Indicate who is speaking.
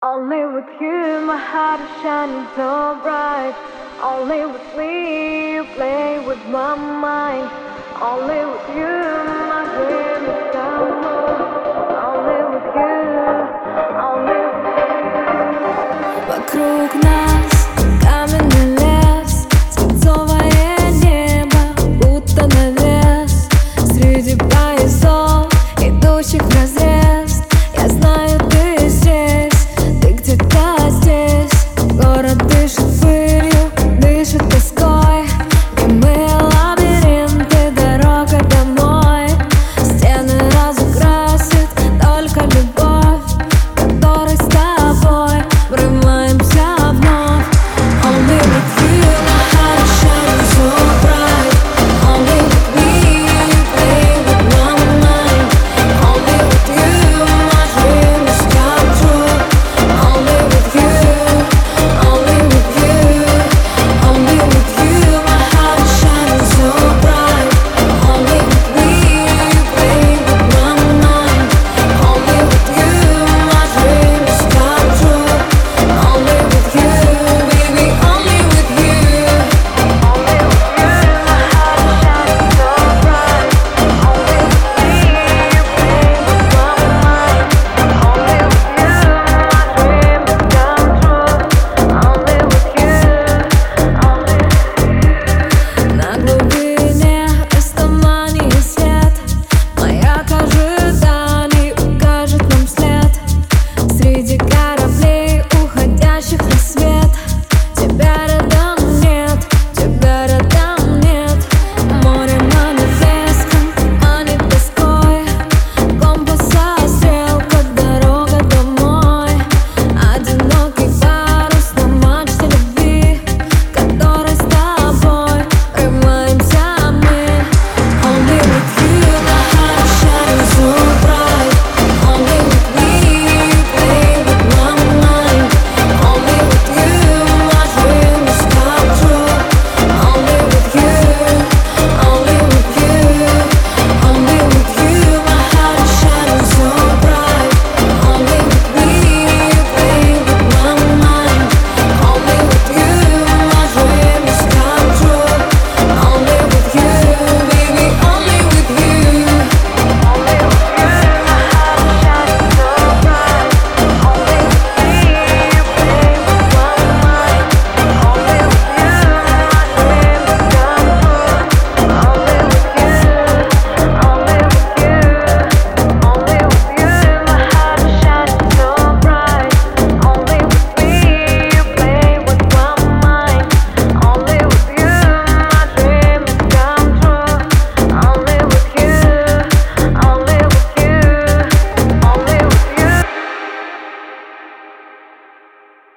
Speaker 1: Only with you my heart is shining so bright Only with me you play with my mind Only with you my dream is come Only with you, only with you Вокруг нас каменный лес Свинцовое небо, будто навес Среди поездов, идущих в разрез здесь. Город дышит вы got